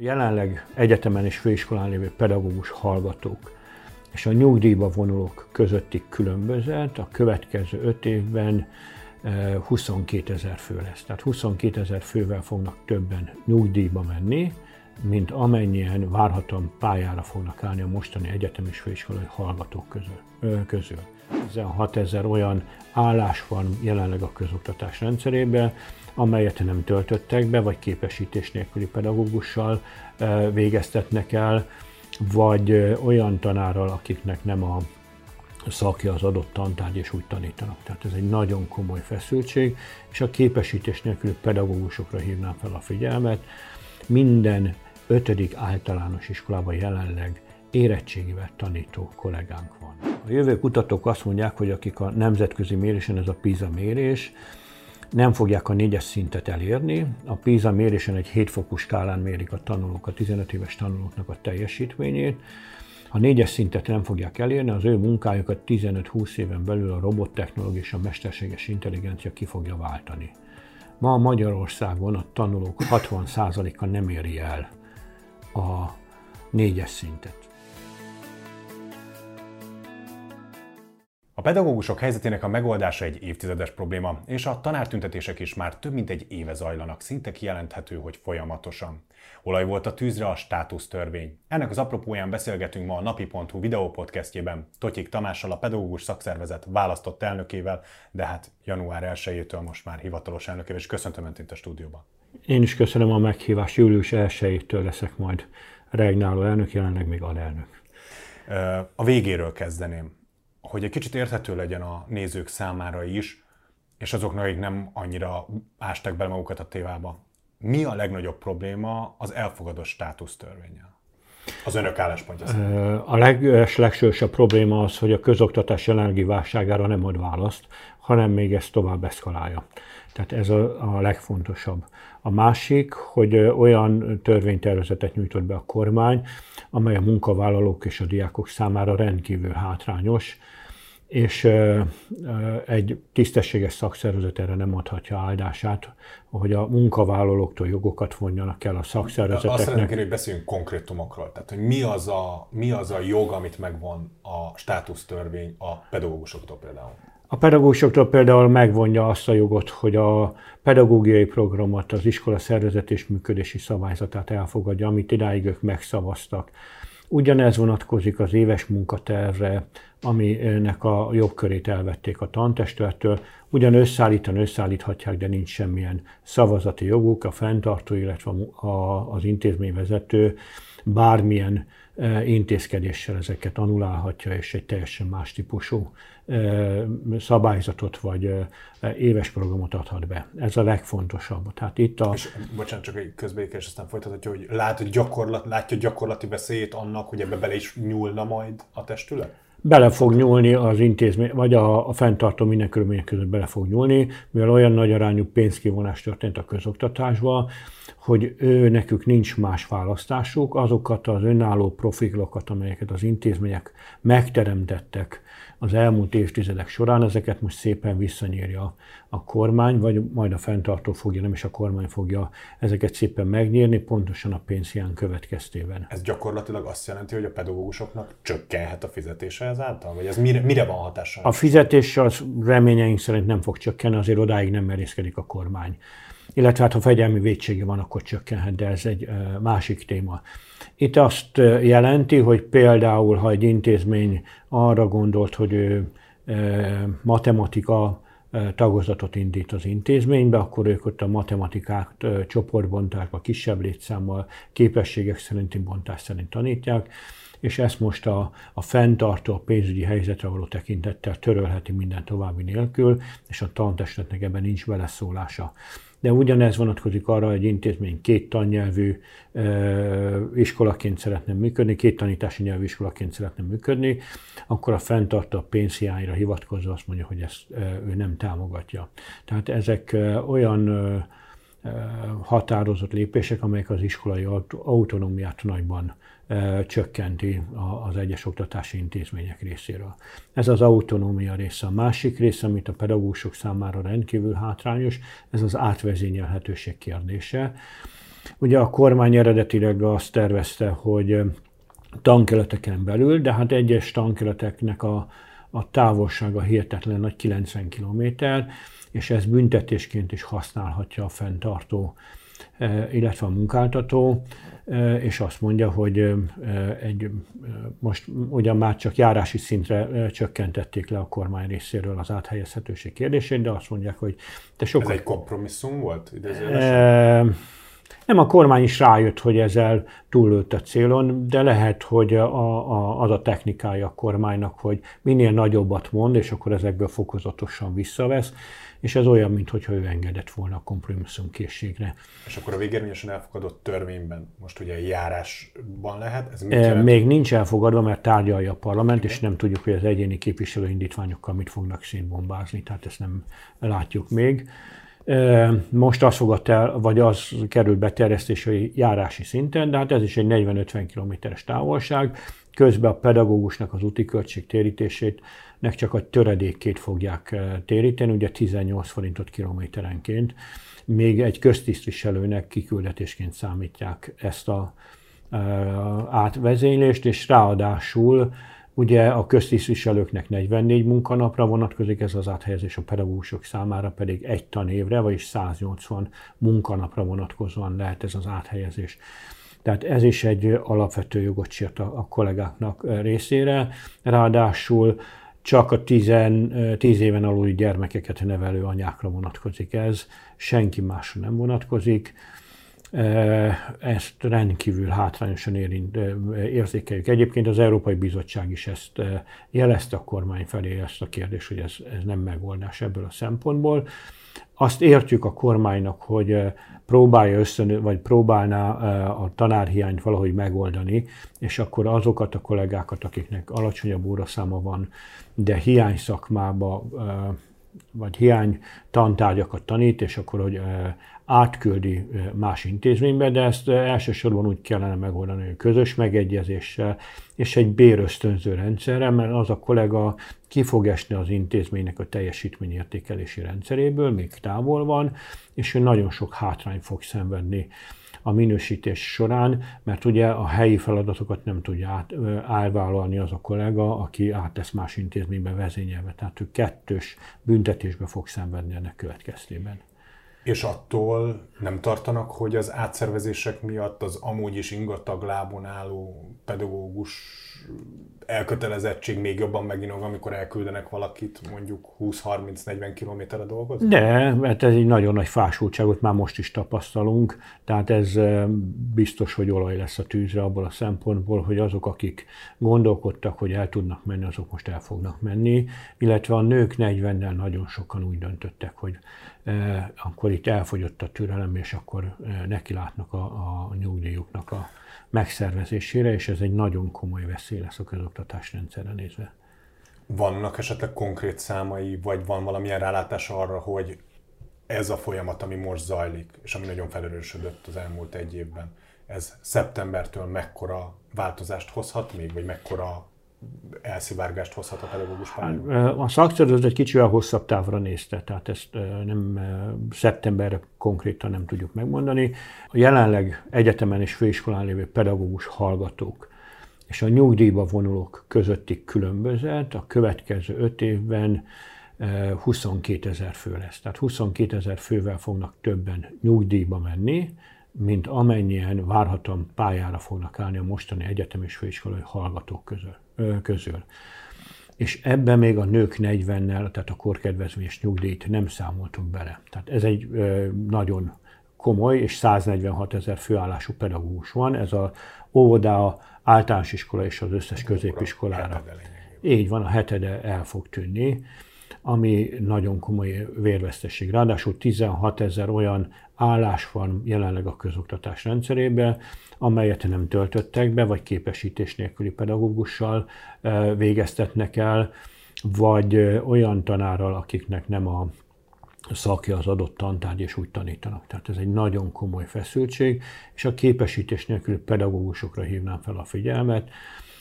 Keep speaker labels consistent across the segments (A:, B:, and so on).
A: Jelenleg egyetemen és főiskolán lévő pedagógus hallgatók és a nyugdíjba vonulók közötti különbözet a következő öt évben 22 ezer fő lesz. Tehát 22 ezer fővel fognak többen nyugdíjba menni, mint amennyien várhatóan pályára fognak állni a mostani egyetem és főiskolai hallgatók közül. közül. 16 ezer olyan állás van jelenleg a közoktatás rendszerében, amelyet nem töltöttek be, vagy képesítés nélküli pedagógussal végeztetnek el, vagy olyan tanárral, akiknek nem a szakja az adott tantárgy, és úgy tanítanak. Tehát ez egy nagyon komoly feszültség, és a képesítés nélküli pedagógusokra hívnám fel a figyelmet. Minden ötödik általános iskolában jelenleg érettségivel tanító kollégánk van. A jövő kutatók azt mondják, hogy akik a nemzetközi mérésen, ez a PISA mérés, nem fogják a négyes szintet elérni. A PISA mérésen egy 7 fokú skálán mérik a tanulók, a 15 éves tanulóknak a teljesítményét. Ha négyes szintet nem fogják elérni, az ő munkájukat 15-20 éven belül a robottechnológia és a mesterséges intelligencia ki fogja váltani. Ma Magyarországon a tanulók 60%-a nem éri el a négyes szintet.
B: A pedagógusok helyzetének a megoldása egy évtizedes probléma, és a tanártüntetések is már több mint egy éve zajlanak, szinte kijelenthető, hogy folyamatosan. Olaj volt a tűzre a törvény. Ennek az apropóján beszélgetünk ma a napi.hu videópodcastjében Totyik Tamással, a pedagógus szakszervezet választott elnökével, de hát január 1-től most már hivatalos elnökével, és köszöntöm Önt itt a stúdióban.
A: Én is köszönöm a meghívást, július 1-től leszek majd regnáló elnök, jelenleg még alelnök.
B: A végéről kezdeném hogy egy kicsit érthető legyen a nézők számára is, és azoknak, akik nem annyira ásták bele magukat a tévába. Mi a legnagyobb probléma az elfogadott státusztörvényel? Az önök álláspontja szerint.
A: A leges, legsősebb probléma az, hogy a közoktatás jelenlegi válságára nem ad választ, hanem még ezt tovább eszkalálja. Tehát ez a, a legfontosabb. A másik, hogy olyan törvénytervezetet nyújtott be a kormány, amely a munkavállalók és a diákok számára rendkívül hátrányos, és egy tisztességes szakszervezet erre nem adhatja áldását, hogy a munkavállalóktól jogokat vonjanak el a szakszervezeteknek. Azt
B: szeretném hogy beszéljünk konkrétumokról. Tehát, hogy mi az, a, mi az a jog, amit megvon a státusztörvény a pedagógusoktól például?
A: A pedagógusoktól például megvonja azt a jogot, hogy a pedagógiai programot, az iskola szervezet és működési szabályzatát elfogadja, amit idáig ők megszavaztak. Ugyanez vonatkozik az éves munkatervre, aminek a jogkörét elvették a tantestülettől. Ugyan összeállítani összeállíthatják, de nincs semmilyen szavazati joguk, a fenntartó, illetve az intézményvezető bármilyen intézkedéssel ezeket anulálhatja, és egy teljesen más típusú e, szabályzatot vagy e, éves programot adhat be. Ez a legfontosabb.
B: Tehát itt a... És, bocsánat, csak egy közbékés, aztán folytathatja, hogy lát, gyakorlat, látja gyakorlati veszélyét annak, hogy ebbe bele is nyúlna majd a testület?
A: Bele fog nyúlni az intézmény, vagy a, a fenntartó minden körülmények között bele fog nyúlni, mivel olyan nagy arányú pénzkivonás történt a közoktatásban, hogy ő, nekük nincs más választásuk, azokat az önálló profilokat, amelyeket az intézmények megteremtettek az elmúlt évtizedek során, ezeket most szépen visszanyírja a kormány, vagy majd a fenntartó fogja, nem is a kormány fogja ezeket szépen megnyírni, pontosan a pénzhiány következtében.
B: Ez gyakorlatilag azt jelenti, hogy a pedagógusoknak csökkenhet a fizetése ezáltal? Vagy ez mire, mire van hatással?
A: A fizetés az reményeink szerint nem fog csökkenni, azért odáig nem merészkedik a kormány illetve hát ha fegyelmi védsége van, akkor csökkenhet, de ez egy másik téma. Itt azt jelenti, hogy például, ha egy intézmény arra gondolt, hogy ő matematika tagozatot indít az intézménybe, akkor ők ott a matematikát csoportbontásba, kisebb létszámmal, képességek szerinti bontás szerint tanítják, és ezt most a, a fenntartó a pénzügyi helyzetre való tekintettel törölheti minden további nélkül, és a tantestületnek ebben nincs beleszólása de ugyanez vonatkozik arra, hogy intézmény két tannyelvű iskolaként szeretne működni, két tanítási nyelvű iskolaként szeretne működni, akkor a fenntartó pénzhiányra hivatkozva azt mondja, hogy ezt ő nem támogatja. Tehát ezek olyan határozott lépések, amelyek az iskolai autonómiát nagyban csökkenti az egyes oktatási intézmények részéről. Ez az autonómia része. A másik része, amit a pedagógusok számára rendkívül hátrányos, ez az átvezényelhetőség kérdése. Ugye a kormány eredetileg azt tervezte, hogy tankeleteken belül, de hát egyes tankeleteknek a, a távolsága hihetetlen nagy 90 km, és ez büntetésként is használhatja a fenntartó, illetve a munkáltató, és azt mondja, hogy egy, most ugyan már csak járási szintre csökkentették le a kormány részéről az áthelyezhetőség kérdését, de azt mondják, hogy
B: te sokkal... Ez egy kompromisszum volt?
A: Nem, a kormány is rájött, hogy ezzel túllőtt a célon, de lehet, hogy a, a, az a technikája a kormánynak, hogy minél nagyobbat mond, és akkor ezekből fokozatosan visszavesz, és ez olyan, mintha ő engedett volna a kompromisszum készségre.
B: És akkor a végérvényesen elfogadott törvényben most ugye járásban lehet?
A: Ez mit jelent? Még nincs elfogadva, mert tárgyalja a parlament, okay. és nem tudjuk, hogy az egyéni képviselő indítványokkal mit fognak szétbombázni, tehát ezt nem látjuk még. Most az fogott el, vagy az került beterjesztésre járási szinten, de hát ez is egy 40-50 kilométeres távolság. Közben a pedagógusnak az úti költség térítését nek csak a töredékét fogják téríteni, ugye 18 forintot kilométerenként. Még egy köztisztviselőnek kiküldetésként számítják ezt a átvezénylést, és ráadásul Ugye a köztisztviselőknek 44 munkanapra vonatkozik ez az áthelyezés, a pedagógusok számára pedig egy tanévre, vagyis 180 munkanapra vonatkozóan lehet ez az áthelyezés. Tehát ez is egy alapvető jogot sért a, a kollégáknak részére. Ráadásul csak a 10, 10 éven aluli gyermekeket nevelő anyákra vonatkozik ez, senki másra nem vonatkozik. Ezt rendkívül hátrányosan érint, érzékeljük. Egyébként az Európai Bizottság is ezt jelezte a kormány felé ezt a kérdést, hogy ez, ez nem megoldás ebből a szempontból. Azt értjük a kormánynak, hogy próbálja összön, vagy próbálná a tanárhiányt valahogy megoldani, és akkor azokat a kollégákat, akiknek alacsonyabb óraszáma van, de hiány szakmába, vagy hiány tantárgyakat tanít, és akkor, hogy átküldi más intézménybe, de ezt elsősorban úgy kellene megoldani, hogy közös megegyezéssel és egy bérösztönző rendszerrel, mert az a kollega ki fog esni az intézménynek a teljesítményértékelési rendszeréből, még távol van, és ő nagyon sok hátrány fog szenvedni a minősítés során, mert ugye a helyi feladatokat nem tudja át, elvállalni az a kollega, aki áttesz más intézménybe vezényelve. Tehát ő kettős büntetésbe fog szenvedni ennek következtében.
B: És attól nem tartanak, hogy az átszervezések miatt az amúgy is ingatag lábon álló pedagógus elkötelezettség még jobban meginog, amikor elküldenek valakit mondjuk 20-30-40 kilométerre dolgozni?
A: De, mert ez egy nagyon nagy fásultságot már most is tapasztalunk, tehát ez biztos, hogy olaj lesz a tűzre abból a szempontból, hogy azok, akik gondolkodtak, hogy el tudnak menni, azok most el fognak menni, illetve a nők 40-nel nagyon sokan úgy döntöttek, hogy akkor itt elfogyott a türelem, és akkor nekilátnak a, a nyugdíjuknak a megszervezésére, és ez egy nagyon komoly veszély lesz a közoktatás rendszerre nézve.
B: Vannak esetleg konkrét számai, vagy van valamilyen rálátás arra, hogy ez a folyamat, ami most zajlik, és ami nagyon felerősödött az elmúlt egy évben, ez szeptembertől mekkora változást hozhat még, vagy mekkora elszivárgást hozhat a pedagógus pályán?
A: Hát, a szakszervezet egy kicsivel hosszabb távra nézte, tehát ezt nem szeptemberre konkrétan nem tudjuk megmondani. A jelenleg egyetemen és főiskolán lévő pedagógus hallgatók és a nyugdíjba vonulók közötti különbözet a következő öt évben 22 ezer fő lesz. Tehát 22 ezer fővel fognak többen nyugdíjba menni, mint amennyien várhatóan pályára fognak állni a mostani egyetem és főiskolai hallgatók közül közül. És ebben még a nők 40-nel, tehát a korkedvezményes nyugdíjt nem számoltunk bele. Tehát ez egy nagyon komoly és 146 ezer főállású pedagógus van. Ez a óvoda, általános iskola és az összes középiskolára. Így van, a hetede el fog tűnni ami nagyon komoly vérveszteség. Ráadásul 16 ezer olyan állás van jelenleg a közoktatás rendszerében, amelyet nem töltöttek be, vagy képesítés nélküli pedagógussal végeztetnek el, vagy olyan tanárral, akiknek nem a szakja az adott tantárgy, és úgy tanítanak. Tehát ez egy nagyon komoly feszültség, és a képesítés nélküli pedagógusokra hívnám fel a figyelmet.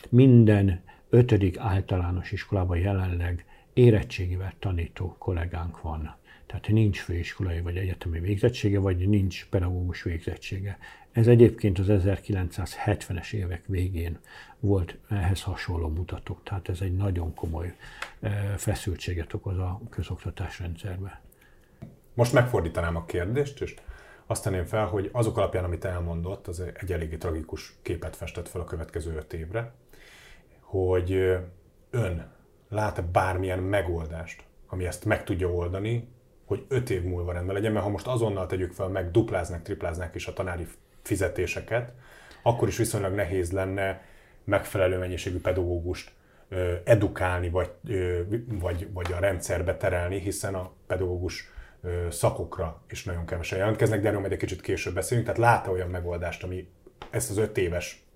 A: Minden ötödik általános iskolában jelenleg érettségivel tanító kollégánk van. Tehát nincs főiskolai vagy egyetemi végzettsége, vagy nincs pedagógus végzettsége. Ez egyébként az 1970-es évek végén volt ehhez hasonló mutatók, tehát ez egy nagyon komoly eh, feszültséget okoz a közoktatás rendszerbe.
B: Most megfordítanám a kérdést, és azt tenném fel, hogy azok alapján, amit elmondott, az egy eléggé tragikus képet festett fel a következő öt évre, hogy ön lát-e bármilyen megoldást, ami ezt meg tudja oldani, hogy öt év múlva rendben legyen, mert ha most azonnal tegyük fel, meg dupláznak, tripláznák is a tanári fizetéseket, akkor is viszonylag nehéz lenne megfelelő mennyiségű pedagógust edukálni, vagy, vagy, vagy a rendszerbe terelni, hiszen a pedagógus szakokra is nagyon kevesen jelentkeznek, de erről majd egy kicsit később beszélünk. Tehát lát olyan megoldást, ami ezt az öt éves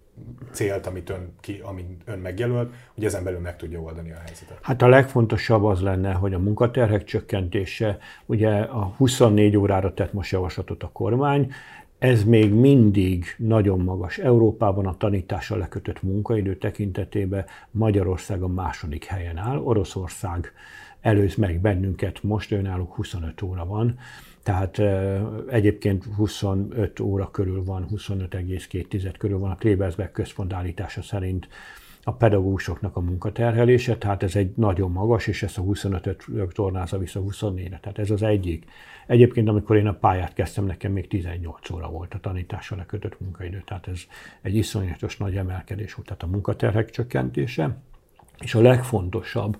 B: célt, amit ön, ki, amit ön megjelölt, hogy ezen belül meg tudja oldani a helyzetet?
A: Hát a legfontosabb az lenne, hogy a munkaterhek csökkentése, ugye a 24 órára tett most javaslatot a kormány, ez még mindig nagyon magas. Európában a tanítással lekötött munkaidő tekintetében Magyarország a második helyen áll, Oroszország előz meg bennünket, most önállók 25 óra van, tehát egyébként 25 óra körül van, 25,2 körül van a Klebersberg központ szerint a pedagógusoknak a munkaterhelése, tehát ez egy nagyon magas, és ezt a 25-öt tornázza vissza 24-re. Tehát ez az egyik. Egyébként, amikor én a pályát kezdtem, nekem még 18 óra volt a tanítással lekötött munkaidő, tehát ez egy iszonyatos nagy emelkedés volt, tehát a munkaterhek csökkentése. És a legfontosabb,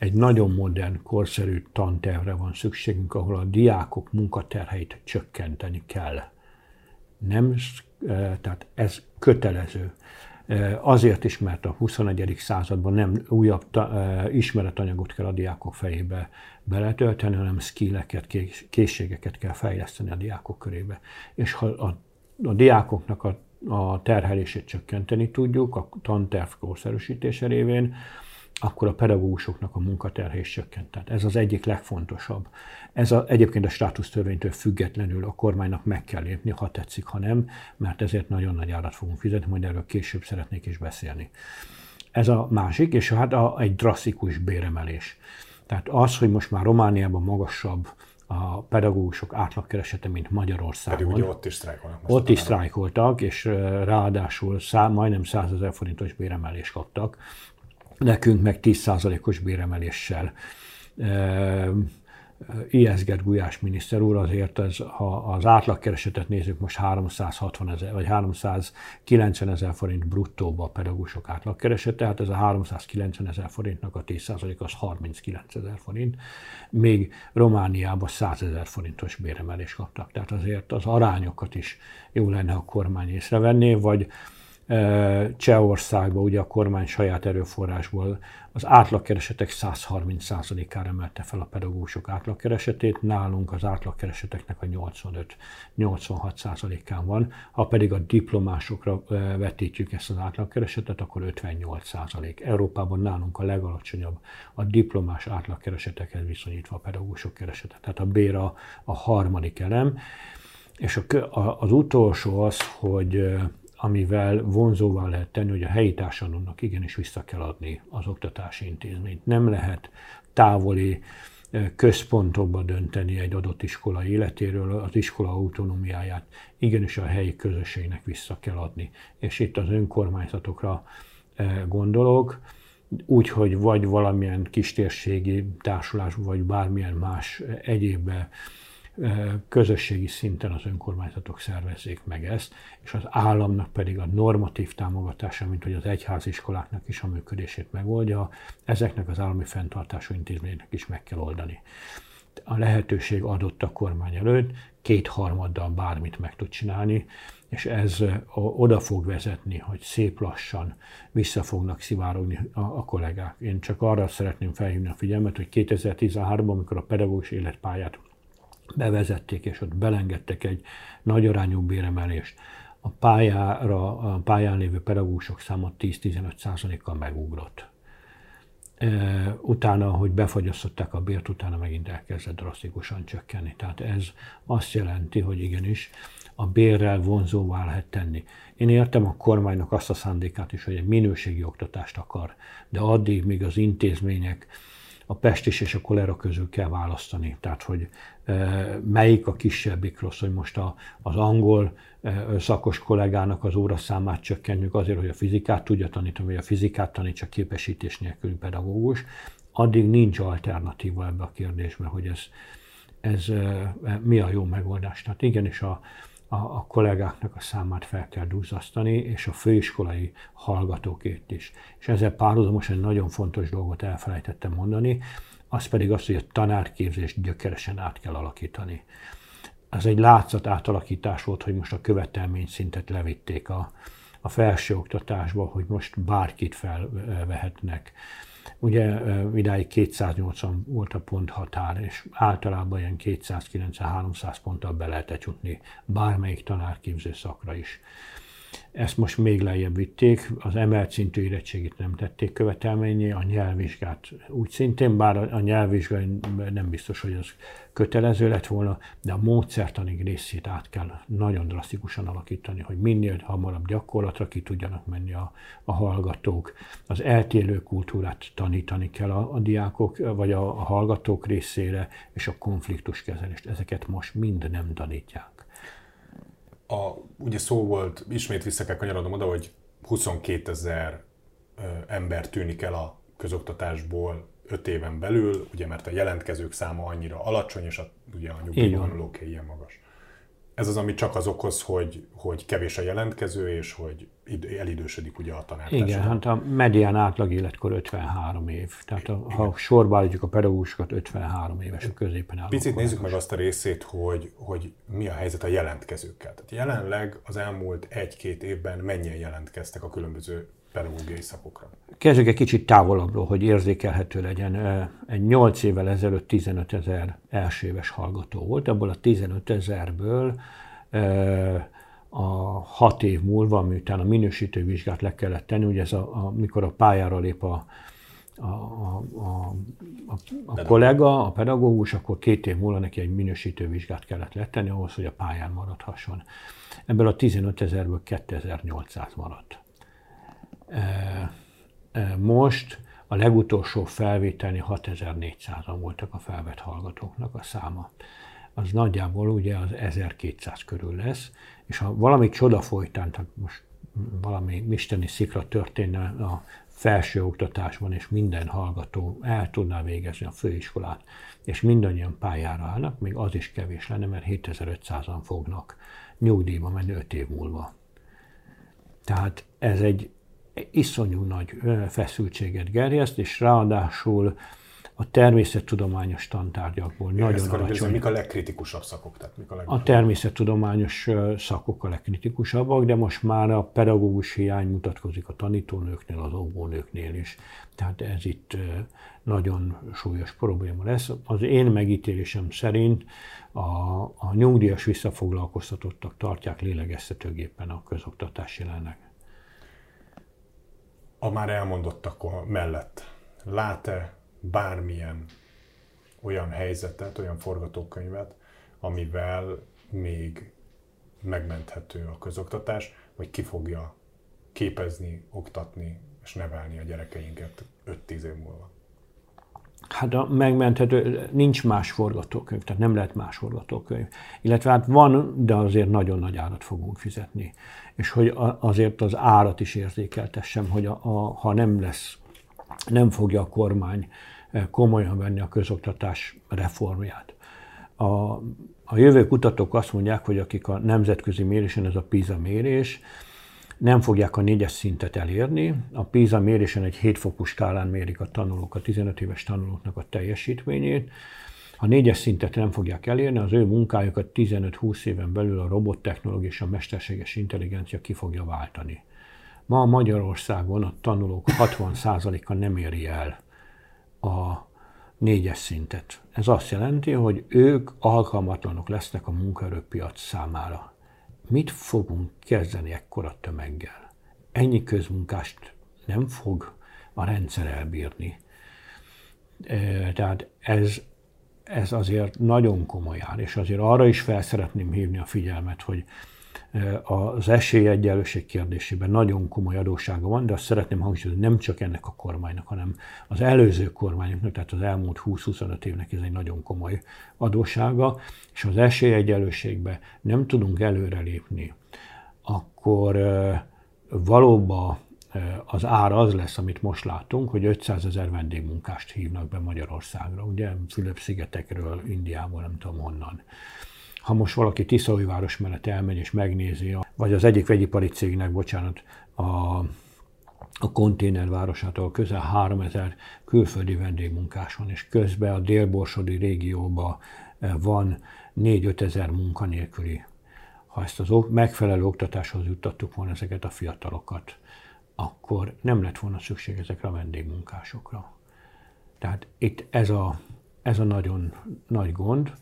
A: egy nagyon modern, korszerű tantervre van szükségünk, ahol a diákok munkaterheit csökkenteni kell. Nem, tehát ez kötelező. Azért is, mert a 21. században nem újabb ismeretanyagot kell a diákok fejébe beletölteni, hanem skilleket, készségeket kell fejleszteni a diákok körébe. És ha a, a diákoknak a, a terhelését csökkenteni tudjuk a tanterv korszerűsítése révén, akkor a pedagógusoknak a munkaterhés csökkent. Tehát ez az egyik legfontosabb. Ez a, egyébként a státusztörvénytől függetlenül a kormánynak meg kell lépni, ha tetszik, ha nem, mert ezért nagyon nagy árat fogunk fizetni, majd erről később szeretnék is beszélni. Ez a másik, és hát a, egy drasztikus béremelés. Tehát az, hogy most már Romániában magasabb a pedagógusok átlagkeresete, mint Magyarországon.
B: Pedig ugye ott is sztrájkolnak.
A: Ott is sztrájkoltak, és ráadásul szá, majdnem 100 ezer forintos béremelést kaptak nekünk meg 10%-os béremeléssel ijeszget Gulyás miniszter úr, azért az, ha az átlagkeresetet nézzük, most 360 ezer, vagy 390 ezer forint bruttóba a pedagógusok átlagkeresete, tehát ez a 390 ezer forintnak a 10% az 39 ezer forint, még Romániában 100 ezer forintos béremelést kaptak. Tehát azért az arányokat is jó lenne, a kormány észrevenné, vagy Csehországban ugye a kormány saját erőforrásból az átlagkeresetek 130%-ára emelte fel a pedagógusok átlagkeresetét, nálunk az átlagkereseteknek a 85-86%-án van, ha pedig a diplomásokra vetítjük ezt az átlagkeresetet, akkor 58%. Európában nálunk a legalacsonyabb a diplomás átlagkeresetekhez viszonyítva a pedagógusok keresete. Tehát a bér a, harmadik elem. És a, az utolsó az, hogy amivel vonzóvá lehet tenni, hogy a helyi társadalomnak igenis vissza kell adni az oktatási intézményt. Nem lehet távoli központokba dönteni egy adott iskola életéről, az iskola autonómiáját igenis a helyi közösségnek vissza kell adni. És itt az önkormányzatokra gondolok, úgyhogy vagy valamilyen kistérségi társulás, vagy bármilyen más egyébbe közösségi szinten az önkormányzatok szervezzék meg ezt, és az államnak pedig a normatív támogatása, mint hogy az egyháziskoláknak is a működését megoldja, ezeknek az állami fenntartású intézményeknek is meg kell oldani. A lehetőség adott a kormány előtt, kétharmaddal bármit meg tud csinálni, és ez oda fog vezetni, hogy szép lassan vissza fognak szivárogni a, a kollégák. Én csak arra szeretném felhívni a figyelmet, hogy 2013-ban, amikor a pedagógus életpályát bevezették, és ott belengedtek egy nagy arányú béremelést. A pályára, a pályán lévő pedagógusok száma 10-15%-kal megugrott. Utána, hogy befagyasztották a bért, utána megint elkezdett drasztikusan csökkenni. Tehát ez azt jelenti, hogy igenis a bérrel vonzóvá lehet tenni. Én értem a kormánynak azt a szándékát is, hogy egy minőségi oktatást akar, de addig, míg az intézmények a pestis és a kolera közül kell választani. Tehát, hogy melyik a kisebbik rossz, hogy most a, az angol szakos kollégának az óraszámát csökkentjük azért, hogy a fizikát tudja tanítani, vagy a fizikát tanítsa képesítés nélküli pedagógus, addig nincs alternatíva ebbe a kérdésbe, hogy ez, ez mi a jó megoldás. Tehát igenis a, a, a kollégáknak a számát fel kell duzzasztani, és a főiskolai hallgatókét is. És ezzel párhuzamosan nagyon fontos dolgot elfelejtettem mondani, az pedig az, hogy a tanárképzést gyökeresen át kell alakítani. Ez egy látszat átalakítás volt, hogy most a követelmény szintet levitték a, a felsőoktatásba, hogy most bárkit felvehetnek. Ugye idáig 280 volt a ponthatár, és általában ilyen 290-300 ponttal be lehetett jutni bármelyik tanárképző szakra is. Ezt most még lejjebb vitték, az emelt szintű érettségit nem tették követelményé, a nyelvvizsgát úgy szintén, bár a nyelvvizsga nem biztos, hogy az kötelező lett volna, de a módszertani részét át kell nagyon drasztikusan alakítani, hogy minél hamarabb gyakorlatra ki tudjanak menni a, a hallgatók. Az eltérő kultúrát tanítani kell a, a diákok, vagy a, a hallgatók részére, és a konfliktuskezelést. Ezeket most mind nem tanítják
B: a, ugye szó volt, ismét vissza kell kanyarodnom oda, hogy 22 ezer ember tűnik el a közoktatásból 5 éven belül, ugye mert a jelentkezők száma annyira alacsony, és a, ugye a nyugdíjvonulóké ilyen magas. Ez az, ami csak az okoz, hogy, hogy kevés a jelentkező, és hogy elidősödik ugye a tanártársadalom.
A: Igen, hát a medián átlag életkor 53 év. Tehát a, ha sorba állítjuk a pedagógusokat, 53 éves a középen álló.
B: Picit nézzük meg azt a részét, hogy, hogy mi a helyzet a jelentkezőkkel. Tehát jelenleg az elmúlt egy-két évben mennyien jelentkeztek a különböző pedagógiai szakokra?
A: Kezdjük egy kicsit távolabbról, hogy érzékelhető legyen. Egy 8 évvel ezelőtt 15 ezer első éves hallgató volt, abból a 15 ezerből a hat év múlva, miután a minősítő vizsgát le kellett tenni, ugye ez a, a, mikor a pályára lép a, a, a, a, a, a kollega, a pedagógus, akkor két év múlva neki egy minősítő vizsgát kellett letenni ahhoz, hogy a pályán maradhasson. Ebből a 15 ezerből 2800 maradt. Most a legutolsó felvételni 6400-an voltak a felvett hallgatóknak a száma. Az nagyjából ugye az 1200 körül lesz, és ha valami csoda folytán, tehát most valami isteni szikra történne a felső oktatásban, és minden hallgató el tudná végezni a főiskolát, és mindannyian pályára állnak, még az is kevés lenne, mert 7500-an fognak nyugdíjba menni 5 év múlva. Tehát ez egy iszonyú nagy feszültséget gerjeszt, és ráadásul a természettudományos tantárgyakból Én nagyon alacsony.
B: Mik a legkritikusabb szakok? Tehát mik a,
A: a természettudományos szakok a legkritikusabbak, de most már a pedagógus hiány mutatkozik a tanítónőknél, az óvónőknél is. Tehát ez itt nagyon súlyos probléma lesz. Az én megítélésem szerint a, a nyugdíjas visszafoglalkoztatottak tartják lélegeztetőgépen a közoktatás jelenleg
B: a már elmondottak mellett lát-e bármilyen olyan helyzetet, olyan forgatókönyvet, amivel még megmenthető a közoktatás, vagy ki fogja képezni, oktatni és nevelni a gyerekeinket 5-10 év múlva?
A: Hát a megmenthető, nincs más forgatókönyv, tehát nem lehet más forgatókönyv. Illetve hát van, de azért nagyon nagy árat fogunk fizetni. És hogy azért az árat is érzékeltessem, hogy a, a, ha nem lesz, nem fogja a kormány eh, komolyan venni a közoktatás reformját. A, a jövő kutatók azt mondják, hogy akik a nemzetközi mérésen, ez a PISA mérés, nem fogják a négyes szintet elérni. A PISA mérésen egy 7 fokú skálán mérik a tanulók, a 15 éves tanulóknak a teljesítményét. Ha négyes szintet nem fogják elérni, az ő munkájukat 15-20 éven belül a robottechnológia és a mesterséges intelligencia ki fogja váltani. Ma Magyarországon a tanulók 60%-a nem éri el a négyes szintet. Ez azt jelenti, hogy ők alkalmatlanok lesznek a munkaerőpiac számára mit fogunk kezdeni ekkora tömeggel? Ennyi közmunkást nem fog a rendszer elbírni. Tehát ez, ez azért nagyon komoly áll, és azért arra is fel szeretném hívni a figyelmet, hogy az esélyegyenlőség kérdésében nagyon komoly adóssága van, de azt szeretném hangsúlyozni, nem csak ennek a kormánynak, hanem az előző kormányoknak, tehát az elmúlt 20-25 évnek ez egy nagyon komoly adóssága, és az esélyegyenlőségbe nem tudunk előrelépni, akkor valóban az ár az lesz, amit most látunk, hogy 500 ezer vendégmunkást hívnak be Magyarországra, ugye Fülöp-szigetekről, Indiából, nem tudom honnan. Ha most valaki Tiszaújváros mellett elmegy és megnézi, vagy az egyik vegyipari cégnek, bocsánat, a, a konténervárosától közel 3000 külföldi vendégmunkás van, és közben a délborsodi régióban van 4-5 ezer munkanélküli. Ha ezt az megfelelő oktatáshoz juttattuk volna ezeket a fiatalokat, akkor nem lett volna szükség ezekre a vendégmunkásokra. Tehát itt ez a, ez a nagyon nagy gond,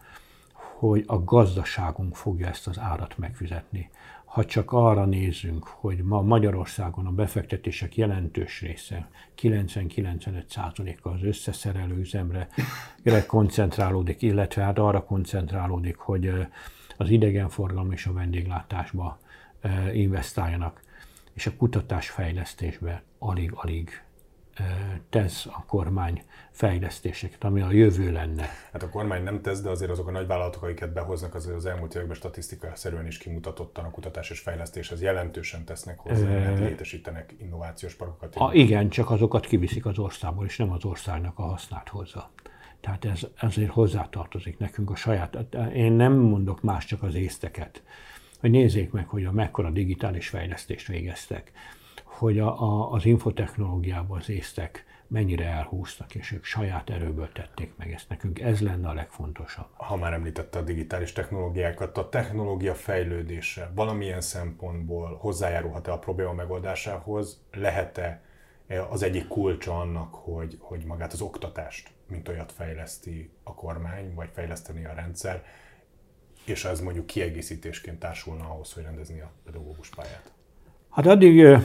A: hogy a gazdaságunk fogja ezt az árat megfizetni. Ha csak arra nézzünk, hogy ma Magyarországon a befektetések jelentős része, 90-95%-a az összeszerelő üzemre koncentrálódik, illetve hát arra koncentrálódik, hogy az idegenforgalom és a vendéglátásba investáljanak és a kutatásfejlesztésbe alig-alig tesz a kormány fejlesztéseket, ami a jövő lenne.
B: Hát a kormány nem tesz, de azért azok a nagyvállalatok, akiket behoznak, azért az elmúlt években statisztikai-szerűen is kimutatottan a kutatás és fejlesztéshez jelentősen tesznek hozzá, mert létesítenek innovációs parkokat.
A: A, igen, csak azokat kiviszik az országból, és nem az országnak a hasznát hozza. Tehát ez ezért hozzátartozik nekünk a saját. Én nem mondok más, csak az észteket hogy nézzék meg, hogy a mekkora digitális fejlesztést végeztek, hogy a, a, az infotechnológiában az észtek mennyire elhúztak, és ők saját erőből tették meg ezt nekünk. Ez lenne a legfontosabb.
B: Ha már említette a digitális technológiákat, a technológia fejlődése valamilyen szempontból hozzájárulhat-e a probléma megoldásához? Lehet-e az egyik kulcsa annak, hogy, hogy magát az oktatást, mint olyat fejleszti a kormány, vagy fejleszteni a rendszer, és ez mondjuk kiegészítésként társulna ahhoz, hogy rendezni a pedagógus pályát?
A: Hát addig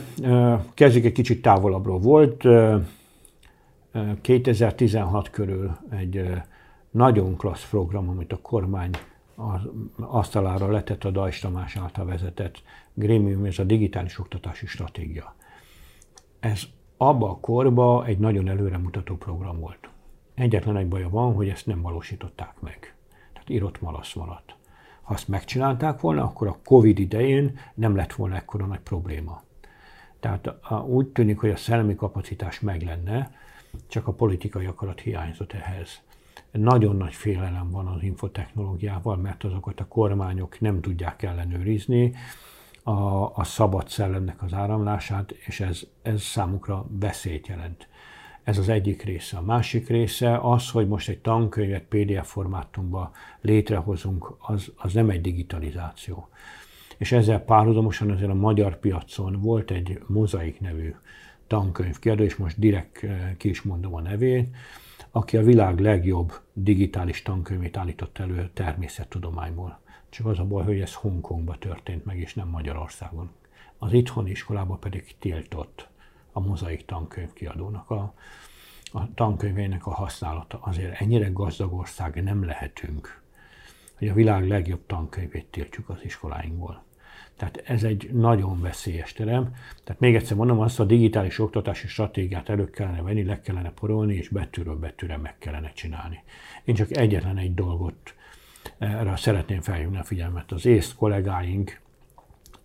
A: kezdjük egy kicsit távolabbról. Volt 2016 körül egy nagyon klassz program, amit a kormány az asztalára letett a Dajs Tamás által vezetett Grémium, ez a digitális oktatási stratégia. Ez abba a korba egy nagyon előremutató program volt. Egyetlen egy baja van, hogy ezt nem valósították meg. Tehát írott malasz maradt. Ha azt megcsinálták volna, akkor a Covid idején nem lett volna ekkora nagy probléma. Tehát úgy tűnik, hogy a szellemi kapacitás meg lenne, csak a politikai akarat hiányzott ehhez. Nagyon nagy félelem van az infotechnológiával, mert azokat a kormányok nem tudják ellenőrizni, a, a szabad szellemnek az áramlását, és ez, ez számukra veszélyt jelent. Ez az egyik része. A másik része az, hogy most egy tankönyvet PDF formátumban létrehozunk, az, az nem egy digitalizáció. És ezzel párhuzamosan azért a magyar piacon volt egy mozaik nevű tankönyvkiadó, és most direkt eh, ki is mondom a nevét, aki a világ legjobb digitális tankönyvét állított elő természettudományból. Csak az a baj, hogy ez Hongkongban történt meg, és nem Magyarországon. Az itthoni iskolában pedig tiltott a mozaik tankönyvkiadónak a, a tankönyvének a használata. Azért ennyire gazdag ország nem lehetünk, hogy a világ legjobb tankönyvét tiltjuk az iskoláinkból. Tehát ez egy nagyon veszélyes terem. Tehát még egyszer mondom, azt a digitális oktatási stratégiát elő kellene venni, le kellene porolni, és betűről betűre meg kellene csinálni. Én csak egyetlen egy dolgot erre szeretném felhívni a figyelmet. Az észt kollégáink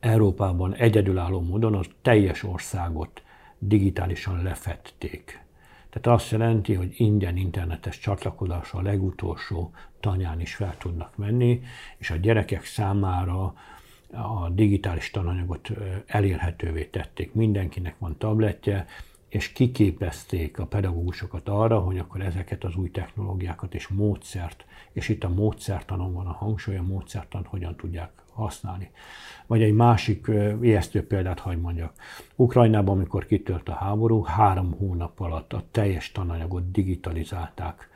A: Európában egyedülálló módon a teljes országot digitálisan lefették. Tehát azt jelenti, hogy ingyen internetes csatlakozásra a legutolsó tanyán is fel tudnak menni, és a gyerekek számára a digitális tananyagot elérhetővé tették. Mindenkinek van tabletje, és kiképezték a pedagógusokat arra, hogy akkor ezeket az új technológiákat és módszert, és itt a módszertanon van a hangsúly, a módszertan hogyan tudják használni. Vagy egy másik ijesztő példát hagy mondjak. Ukrajnában, amikor kitört a háború, három hónap alatt a teljes tananyagot digitalizálták,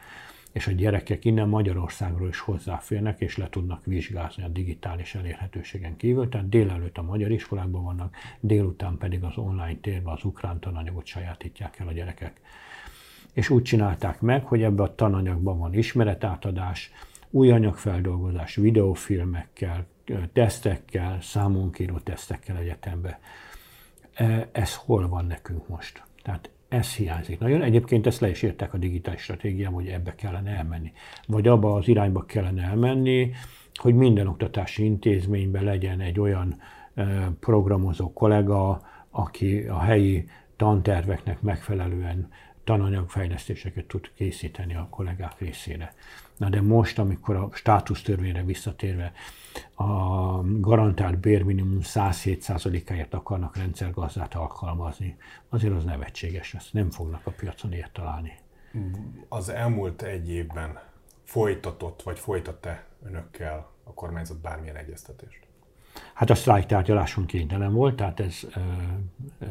A: és a gyerekek innen Magyarországról is hozzáférnek, és le tudnak vizsgázni a digitális elérhetőségen kívül. Tehát délelőtt a magyar iskolákban vannak, délután pedig az online térben az ukrán tananyagot sajátítják el a gyerekek. És úgy csinálták meg, hogy ebbe a tananyagban van ismeretátadás, új anyagfeldolgozás, videófilmekkel, tesztekkel, számonkéró tesztekkel egyetembe. Ez hol van nekünk most? Tehát ez hiányzik nagyon. Egyébként ezt le is írták a digitális stratégiám, hogy ebbe kellene elmenni. Vagy abba az irányba kellene elmenni, hogy minden oktatási intézményben legyen egy olyan programozó kollega, aki a helyi tanterveknek megfelelően tananyagfejlesztéseket tud készíteni a kollégák részére. Na de most, amikor a státusztörvényre visszatérve a garantált bérminimum 107%-áért akarnak rendszergazdát alkalmazni, azért az nevetséges, ezt nem fognak a piacon ilyet találni.
B: Az elmúlt egy évben folytatott, vagy folytatta önökkel a kormányzat bármilyen egyeztetést?
A: Hát a sztrájk tárgyaláson kénytelen volt, tehát ez ö, ö,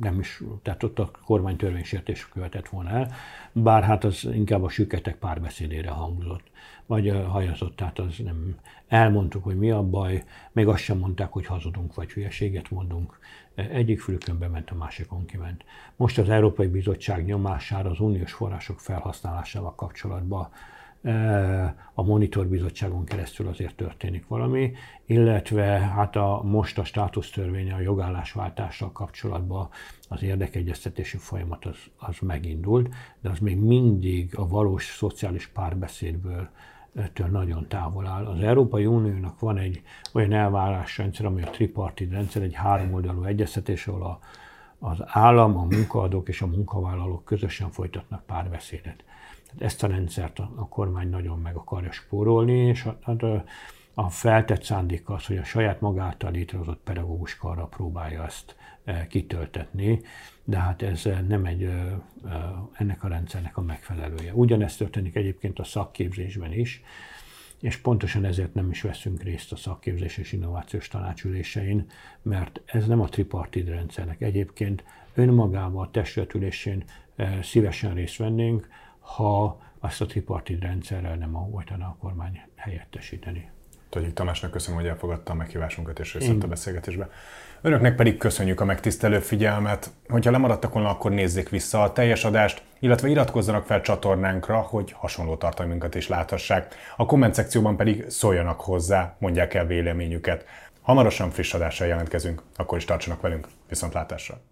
A: nem is, tehát ott a kormány törvénysértés követett volna el, bár hát az inkább a süketek párbeszédére hangzott, vagy hajazott, tehát az nem, elmondtuk, hogy mi a baj, még azt sem mondták, hogy hazudunk, vagy hülyeséget mondunk. Egyik fülükön bement, a másikon kiment. Most az Európai Bizottság nyomására az uniós források felhasználásával kapcsolatban a monitorbizottságon keresztül azért történik valami, illetve hát a, most a státusztörvény a jogállásváltással kapcsolatban az érdekegyeztetési folyamat az, az megindult, de az még mindig a valós szociális párbeszédből től nagyon távol áll. Az Európai Uniónak van egy olyan elvárásrendszer, ami a tripartit rendszer, egy háromoldalú egyeztetés, ahol a, az állam, a munkaadók és a munkavállalók közösen folytatnak párbeszédet. Ezt a rendszert a, a kormány nagyon meg akarja spórolni, és a, a, a feltett szándék az, hogy a saját magától létrehozott pedagógus karra próbálja ezt kitöltetni, de hát ez nem egy ennek a rendszernek a megfelelője. Ugyanezt történik egyébként a szakképzésben is, és pontosan ezért nem is veszünk részt a szakképzés és innovációs tanácsülésein, mert ez nem a tripartid rendszernek. Egyébként önmagában a testületülésén szívesen részt vennénk, ha azt a tripartit rendszerrel nem voltana a kormány helyettesíteni.
B: Tegyik Tamásnak köszönöm, hogy elfogadta a meghívásunkat és részt a beszélgetésbe. Önöknek pedig köszönjük a megtisztelő figyelmet. Hogyha lemaradtak volna, akkor nézzék vissza a teljes adást, illetve iratkozzanak fel csatornánkra, hogy hasonló tartalmunkat is láthassák. A komment szekcióban pedig szóljanak hozzá, mondják el véleményüket. Hamarosan friss adással jelentkezünk, akkor is tartsanak velünk. Viszontlátásra!